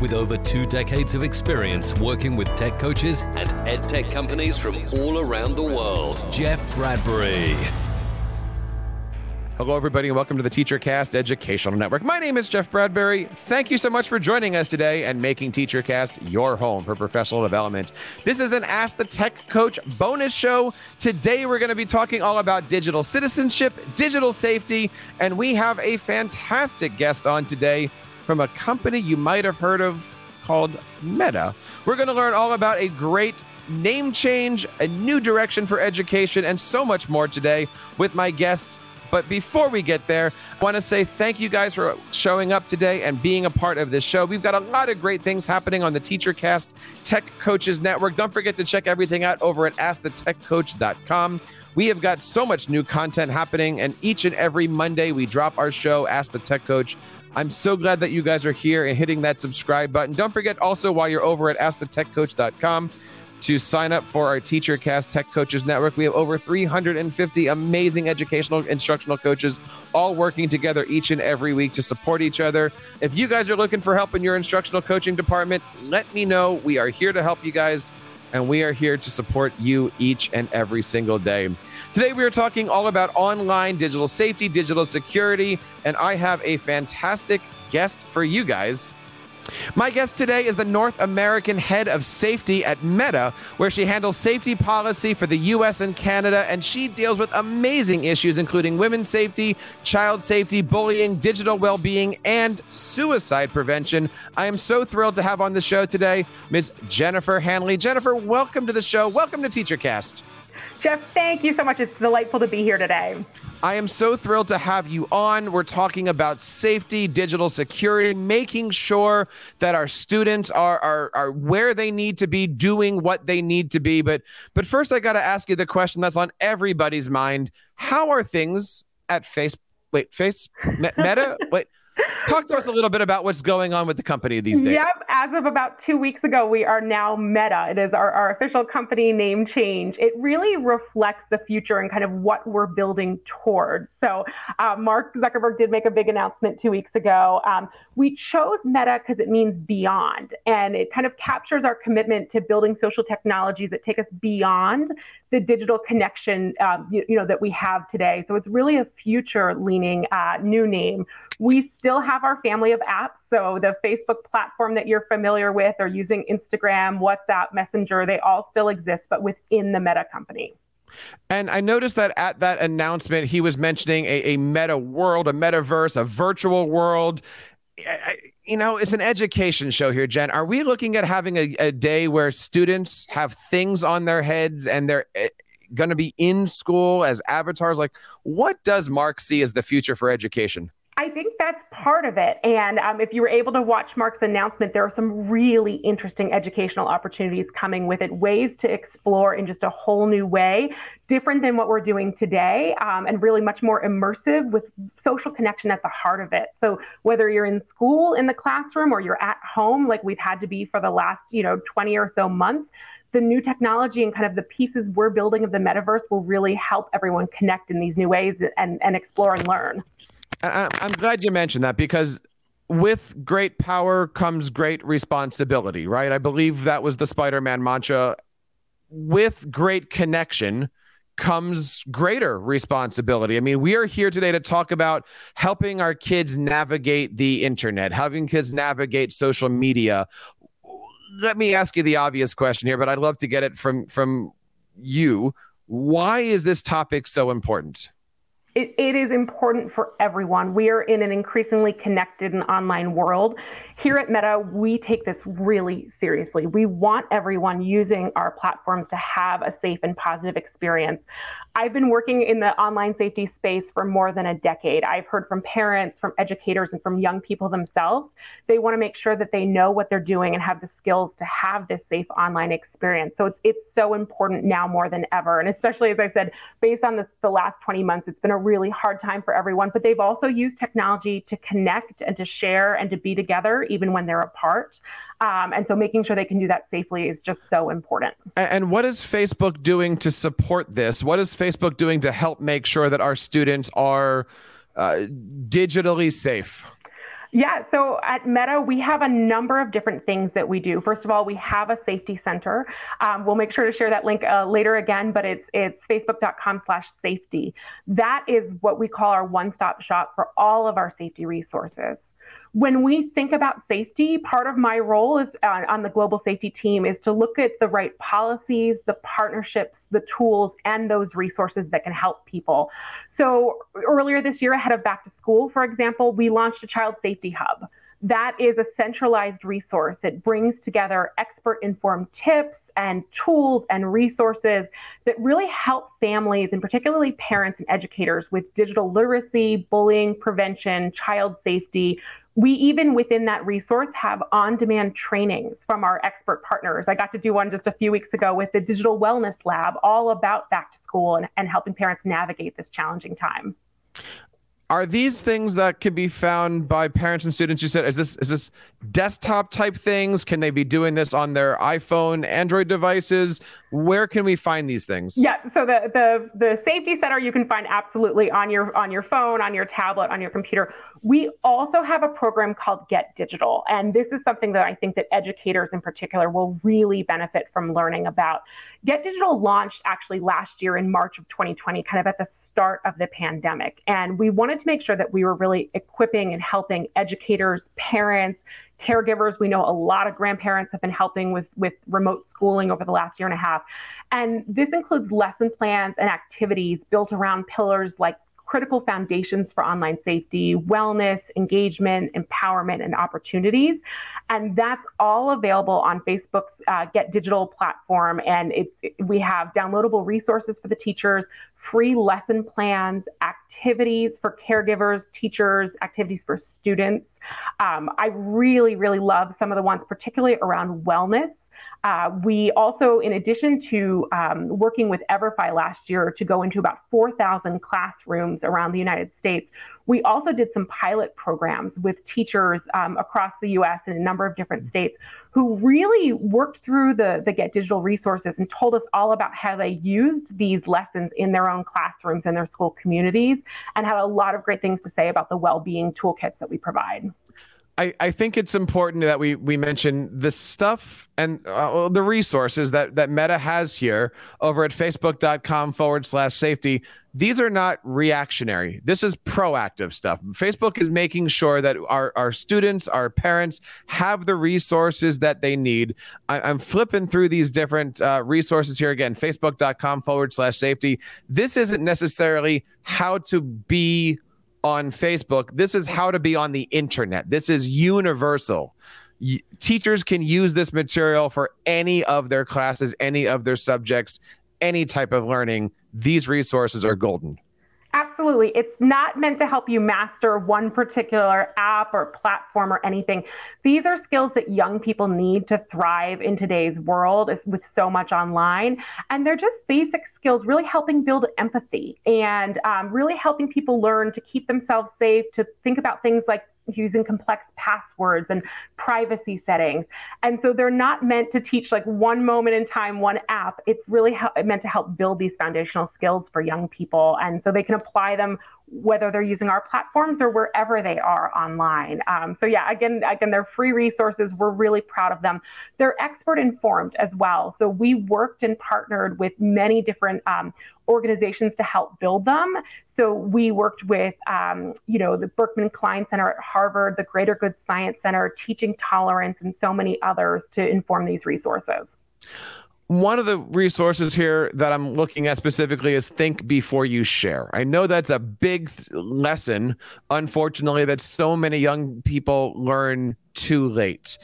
with over two decades of experience working with tech coaches and ed tech companies from all around the world, Jeff Bradbury. Hello, everybody, and welcome to the TeacherCast Educational Network. My name is Jeff Bradbury. Thank you so much for joining us today and making TeacherCast your home for professional development. This is an Ask the Tech Coach bonus show. Today, we're going to be talking all about digital citizenship, digital safety, and we have a fantastic guest on today from a company you might have heard of called Meta. We're going to learn all about a great name change, a new direction for education, and so much more today with my guests. But before we get there, I want to say thank you guys for showing up today and being a part of this show. We've got a lot of great things happening on the TeacherCast Tech Coaches Network. Don't forget to check everything out over at AskTheTechCoach.com. We have got so much new content happening, and each and every Monday we drop our show, Ask the Tech Coach. I'm so glad that you guys are here and hitting that subscribe button. Don't forget also while you're over at AskTheTechCoach.com to sign up for our TeacherCast Tech Coaches Network. We have over 350 amazing educational instructional coaches all working together each and every week to support each other. If you guys are looking for help in your instructional coaching department, let me know. We are here to help you guys and we are here to support you each and every single day. Today, we are talking all about online digital safety, digital security, and I have a fantastic guest for you guys. My guest today is the North American head of safety at Meta, where she handles safety policy for the US and Canada, and she deals with amazing issues including women's safety, child safety, bullying, digital well being, and suicide prevention. I am so thrilled to have on the show today Ms. Jennifer Hanley. Jennifer, welcome to the show. Welcome to TeacherCast. Jeff, thank you so much. It's delightful to be here today. I am so thrilled to have you on. We're talking about safety, digital security, making sure that our students are, are, are where they need to be, doing what they need to be. But but first, I got to ask you the question that's on everybody's mind: How are things at Face? Wait, Face Meta? Wait. Talk to us a little bit about what's going on with the company these days. Yep. As of about two weeks ago, we are now Meta. It is our, our official company name change. It really reflects the future and kind of what we're building towards. So, uh, Mark Zuckerberg did make a big announcement two weeks ago. Um, we chose Meta because it means beyond, and it kind of captures our commitment to building social technologies that take us beyond the digital connection um, you, you, know that we have today. So it's really a future-leaning uh, new name. We still have our family of apps. So the Facebook platform that you're familiar with, or using Instagram, WhatsApp, Messenger, they all still exist, but within the Meta company. And I noticed that at that announcement, he was mentioning a, a meta world, a metaverse, a virtual world. You know, it's an education show here, Jen. Are we looking at having a, a day where students have things on their heads and they're eh, going to be in school as avatars? Like, what does Mark see as the future for education? I think part of it. And um, if you were able to watch Mark's announcement, there are some really interesting educational opportunities coming with it, ways to explore in just a whole new way, different than what we're doing today, um, and really much more immersive with social connection at the heart of it. So whether you're in school in the classroom or you're at home, like we've had to be for the last, you know, 20 or so months, the new technology and kind of the pieces we're building of the metaverse will really help everyone connect in these new ways and, and explore and learn. I'm glad you mentioned that because with great power comes great responsibility, right? I believe that was the Spider Man mantra. With great connection comes greater responsibility. I mean, we are here today to talk about helping our kids navigate the internet, helping kids navigate social media. Let me ask you the obvious question here, but I'd love to get it from from you. Why is this topic so important? It, it is important for everyone. We are in an increasingly connected and online world. Here at Meta, we take this really seriously. We want everyone using our platforms to have a safe and positive experience. I've been working in the online safety space for more than a decade. I've heard from parents, from educators, and from young people themselves. They want to make sure that they know what they're doing and have the skills to have this safe online experience. So it's it's so important now more than ever. And especially as I said, based on the, the last 20 months, it's been a really hard time for everyone. But they've also used technology to connect and to share and to be together even when they're apart. Um, and so making sure they can do that safely is just so important. And what is Facebook doing to support this? What is Facebook doing to help make sure that our students are uh, digitally safe? Yeah, so at Meta, we have a number of different things that we do. First of all, we have a safety center. Um, we'll make sure to share that link uh, later again, but it's it's facebook.com slash safety. That is what we call our one-stop shop for all of our safety resources when we think about safety, part of my role is uh, on the global safety team is to look at the right policies, the partnerships, the tools, and those resources that can help people. So earlier this year, ahead of back to school, for example, we launched a child safety hub. That is a centralized resource. It brings together expert informed tips and tools and resources that really help families and particularly parents and educators with digital literacy, bullying prevention, child safety, we even within that resource have on demand trainings from our expert partners. I got to do one just a few weeks ago with the Digital Wellness Lab, all about back to school and, and helping parents navigate this challenging time. Are these things that can be found by parents and students? You said is this is this desktop type things? Can they be doing this on their iphone android devices? Where can we find these things? Yeah so the the the safety center you can find absolutely on your on your phone on your tablet on your computer we also have a program called get digital and this is something that i think that educators in particular will really benefit from learning about get digital launched actually last year in march of 2020 kind of at the start of the pandemic and we wanted to make sure that we were really equipping and helping educators, parents, caregivers. We know a lot of grandparents have been helping with, with remote schooling over the last year and a half. And this includes lesson plans and activities built around pillars like critical foundations for online safety, wellness, engagement, empowerment, and opportunities. And that's all available on Facebook's uh, Get Digital platform. And it, it, we have downloadable resources for the teachers, free lesson plans, activities for caregivers, teachers, activities for students. Um, I really, really love some of the ones, particularly around wellness. Uh, we also, in addition to um, working with Everfi last year to go into about 4,000 classrooms around the United States, we also did some pilot programs with teachers um, across the US in a number of different states who really worked through the, the Get Digital resources and told us all about how they used these lessons in their own classrooms and their school communities and had a lot of great things to say about the well being toolkits that we provide. I, I think it's important that we we mention the stuff and uh, the resources that that Meta has here over at facebook.com forward slash safety. These are not reactionary. This is proactive stuff. Facebook is making sure that our, our students, our parents have the resources that they need. I, am flipping through these different uh, resources here again, facebook.com forward slash safety. This isn't necessarily how to be on Facebook. This is how to be on the internet. This is universal. Y- teachers can use this material for any of their classes, any of their subjects, any type of learning. These resources are golden. Absolutely. It's not meant to help you master one particular app or platform or anything. These are skills that young people need to thrive in today's world with so much online. And they're just basic skills, really helping build empathy and um, really helping people learn to keep themselves safe, to think about things like using complex passwords and privacy settings. And so they're not meant to teach like one moment in time, one app. It's really meant to help build these foundational skills for young people. And so they can apply them whether they're using our platforms or wherever they are online. Um, so yeah, again, again, they're free resources. We're really proud of them. They're expert informed as well. So we worked and partnered with many different um, organizations to help build them. So we worked with, um, you know, the Berkman Klein Center at Harvard, the Greater Good Science Center, Teaching Tolerance, and so many others to inform these resources one of the resources here that I'm looking at specifically is think before you share. I know that's a big th- lesson, unfortunately, that so many young people learn too late.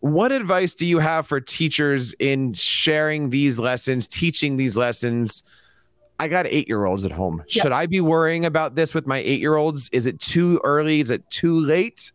What advice do you have for teachers in sharing these lessons, teaching these lessons? I got eight year olds at home. Yep. Should I be worrying about this with my eight year olds? Is it too early? Is it too late?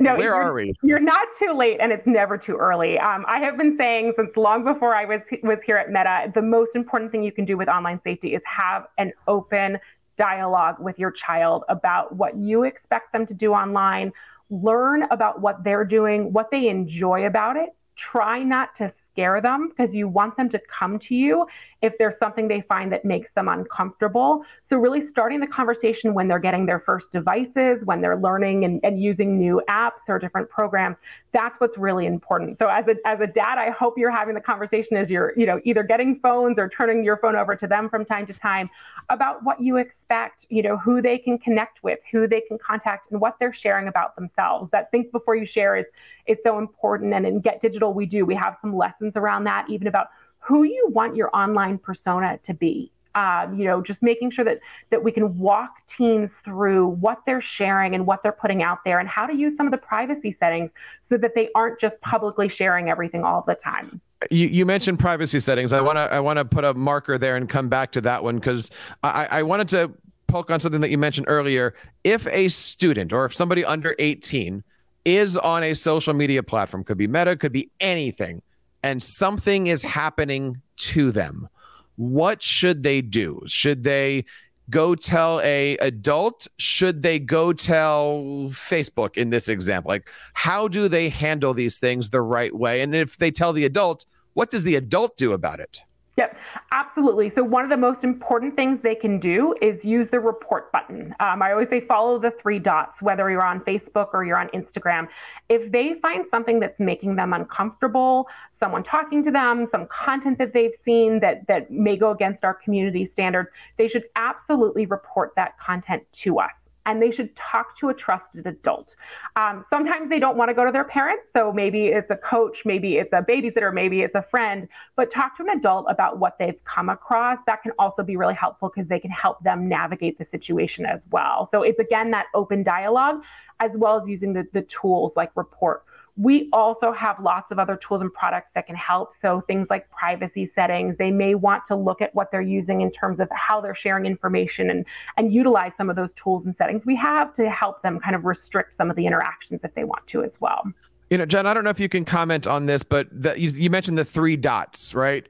No, where are we? You're not too late, and it's never too early. Um, I have been saying since long before I was was here at Meta, the most important thing you can do with online safety is have an open dialogue with your child about what you expect them to do online. Learn about what they're doing, what they enjoy about it. Try not to scare them because you want them to come to you if there's something they find that makes them uncomfortable. So, really starting the conversation when they're getting their first devices, when they're learning and, and using new apps or different programs, that's what's really important. So, as a, as a dad, I hope you're having the conversation as you're, you know, either getting phones or turning your phone over to them from time to time about what you expect, you know, who they can connect with, who they can contact, and what they're sharing about themselves. That think before you share is is so important. And in Get Digital, we do. We have some lessons around that, even about who you want your online persona to be. Um, you know, just making sure that that we can walk teens through what they're sharing and what they're putting out there, and how to use some of the privacy settings so that they aren't just publicly sharing everything all the time. You, you mentioned privacy settings. I want to I want to put a marker there and come back to that one because I, I wanted to poke on something that you mentioned earlier. If a student or if somebody under 18 is on a social media platform, could be Meta, could be anything and something is happening to them. What should they do? Should they go tell a adult? Should they go tell facebook in this example? Like how do they handle these things the right way? And if they tell the adult what does the adult do about it Yep, absolutely. So, one of the most important things they can do is use the report button. Um, I always say follow the three dots, whether you're on Facebook or you're on Instagram. If they find something that's making them uncomfortable, someone talking to them, some content that they've seen that, that may go against our community standards, they should absolutely report that content to us and they should talk to a trusted adult. Um, sometimes they don't want to go to their parents, so maybe it's a coach, maybe it's a babysitter, maybe it's a friend, but talk to an adult about what they've come across. That can also be really helpful because they can help them navigate the situation as well. So it's again that open dialogue as well as using the, the tools like report we also have lots of other tools and products that can help. So things like privacy settings, they may want to look at what they're using in terms of how they're sharing information and, and utilize some of those tools and settings we have to help them kind of restrict some of the interactions if they want to as well. You know, Jen, I don't know if you can comment on this, but the, you, you mentioned the three dots, right?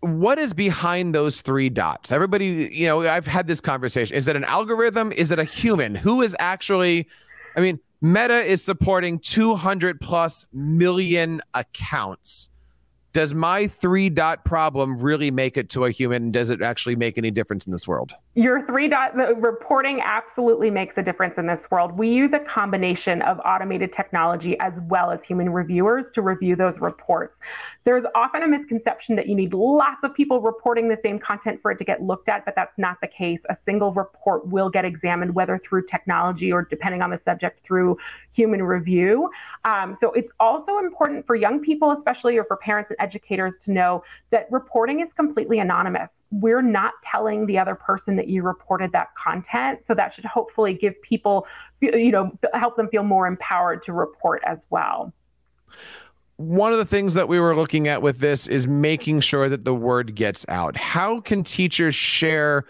what is behind those three dots? Everybody, you know, I've had this conversation. Is it an algorithm? Is it a human? Who is actually, I mean, Meta is supporting 200 plus million accounts. Does my three dot problem really make it to a human? Does it actually make any difference in this world? Your three dot reporting absolutely makes a difference in this world. We use a combination of automated technology as well as human reviewers to review those reports. There's often a misconception that you need lots of people reporting the same content for it to get looked at, but that's not the case. A single report will get examined, whether through technology or depending on the subject through human review. Um, so it's also important for young people, especially, or for parents and educators to know that reporting is completely anonymous. We're not telling the other person that you reported that content. So that should hopefully give people, you know, help them feel more empowered to report as well one of the things that we were looking at with this is making sure that the word gets out. How can teachers share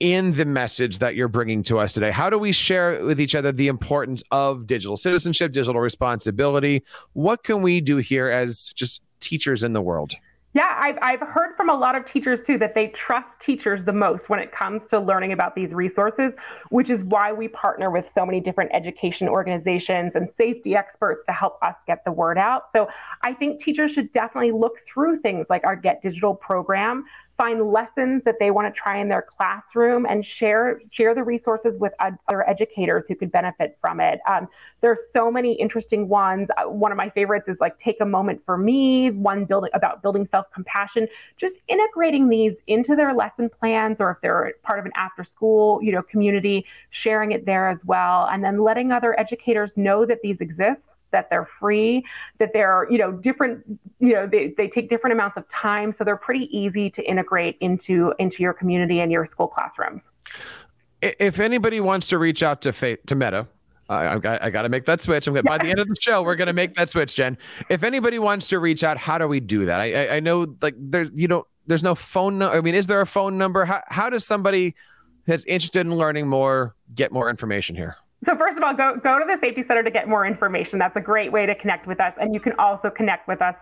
in the message that you're bringing to us today? How do we share with each other the importance of digital citizenship, digital responsibility? What can we do here as just teachers in the world? Yeah, I've, I've heard from a lot of teachers too that they trust teachers the most when it comes to learning about these resources, which is why we partner with so many different education organizations and safety experts to help us get the word out. So I think teachers should definitely look through things like our Get Digital program find lessons that they want to try in their classroom and share share the resources with other educators who could benefit from it. Um, there's so many interesting ones. Uh, one of my favorites is like take a moment for me. One building about building self compassion. Just integrating these into their lesson plans, or if they're part of an after school you know community, sharing it there as well, and then letting other educators know that these exist that they're free, that they're, you know, different, you know, they, they take different amounts of time. So they're pretty easy to integrate into into your community and your school classrooms. If anybody wants to reach out to to Meta, I, I, I got to make that switch. I'm gonna, by the end of the show, we're going to make that switch, Jen. If anybody wants to reach out, how do we do that? I, I, I know like there, you don't, there's no phone. No, I mean, is there a phone number? How, how does somebody that's interested in learning more get more information here? So first of all, go go to the Safety Center to get more information. That's a great way to connect with us, and you can also connect with us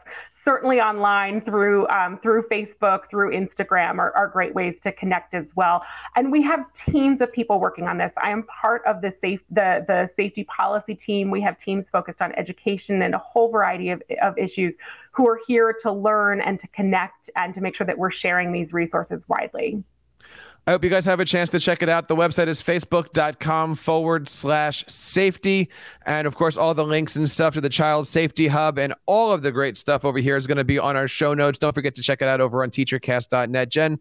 certainly online through um, through Facebook, through Instagram are, are great ways to connect as well. And we have teams of people working on this. I am part of the safe the the safety policy team. We have teams focused on education and a whole variety of, of issues who are here to learn and to connect and to make sure that we're sharing these resources widely. I hope you guys have a chance to check it out. The website is facebook.com forward slash safety. And of course, all the links and stuff to the Child Safety Hub and all of the great stuff over here is going to be on our show notes. Don't forget to check it out over on teachercast.net. Jen,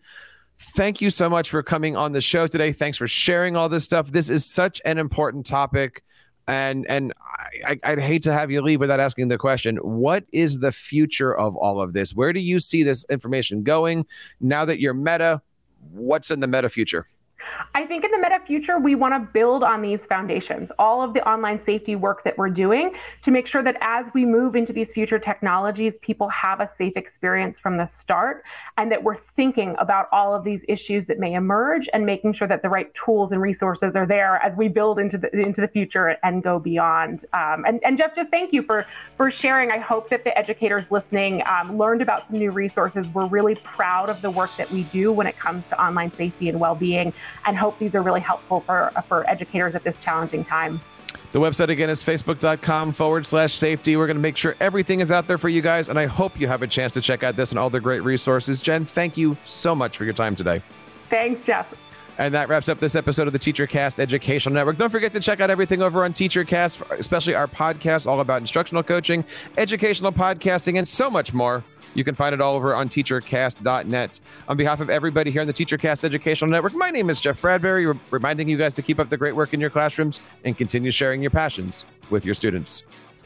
thank you so much for coming on the show today. Thanks for sharing all this stuff. This is such an important topic. And and I, I'd hate to have you leave without asking the question: What is the future of all of this? Where do you see this information going now that you're Meta? What's in the meta future? I think in the meta future, we want to build on these foundations, all of the online safety work that we're doing to make sure that as we move into these future technologies, people have a safe experience from the start and that we're thinking about all of these issues that may emerge and making sure that the right tools and resources are there as we build into the into the future and go beyond. Um, and, and Jeff, just thank you for for sharing. I hope that the educators listening um, learned about some new resources. We're really proud of the work that we do when it comes to online safety and well-being and hope these are really helpful for, for educators at this challenging time. The website again is facebook.com forward slash safety. We're going to make sure everything is out there for you guys. And I hope you have a chance to check out this and all the great resources. Jen, thank you so much for your time today. Thanks, Jeff. And that wraps up this episode of the TeacherCast Educational Network. Don't forget to check out everything over on TeacherCast, especially our podcast all about instructional coaching, educational podcasting, and so much more. You can find it all over on teachercast.net. On behalf of everybody here on the TeacherCast Educational Network, my name is Jeff Bradbury, reminding you guys to keep up the great work in your classrooms and continue sharing your passions with your students.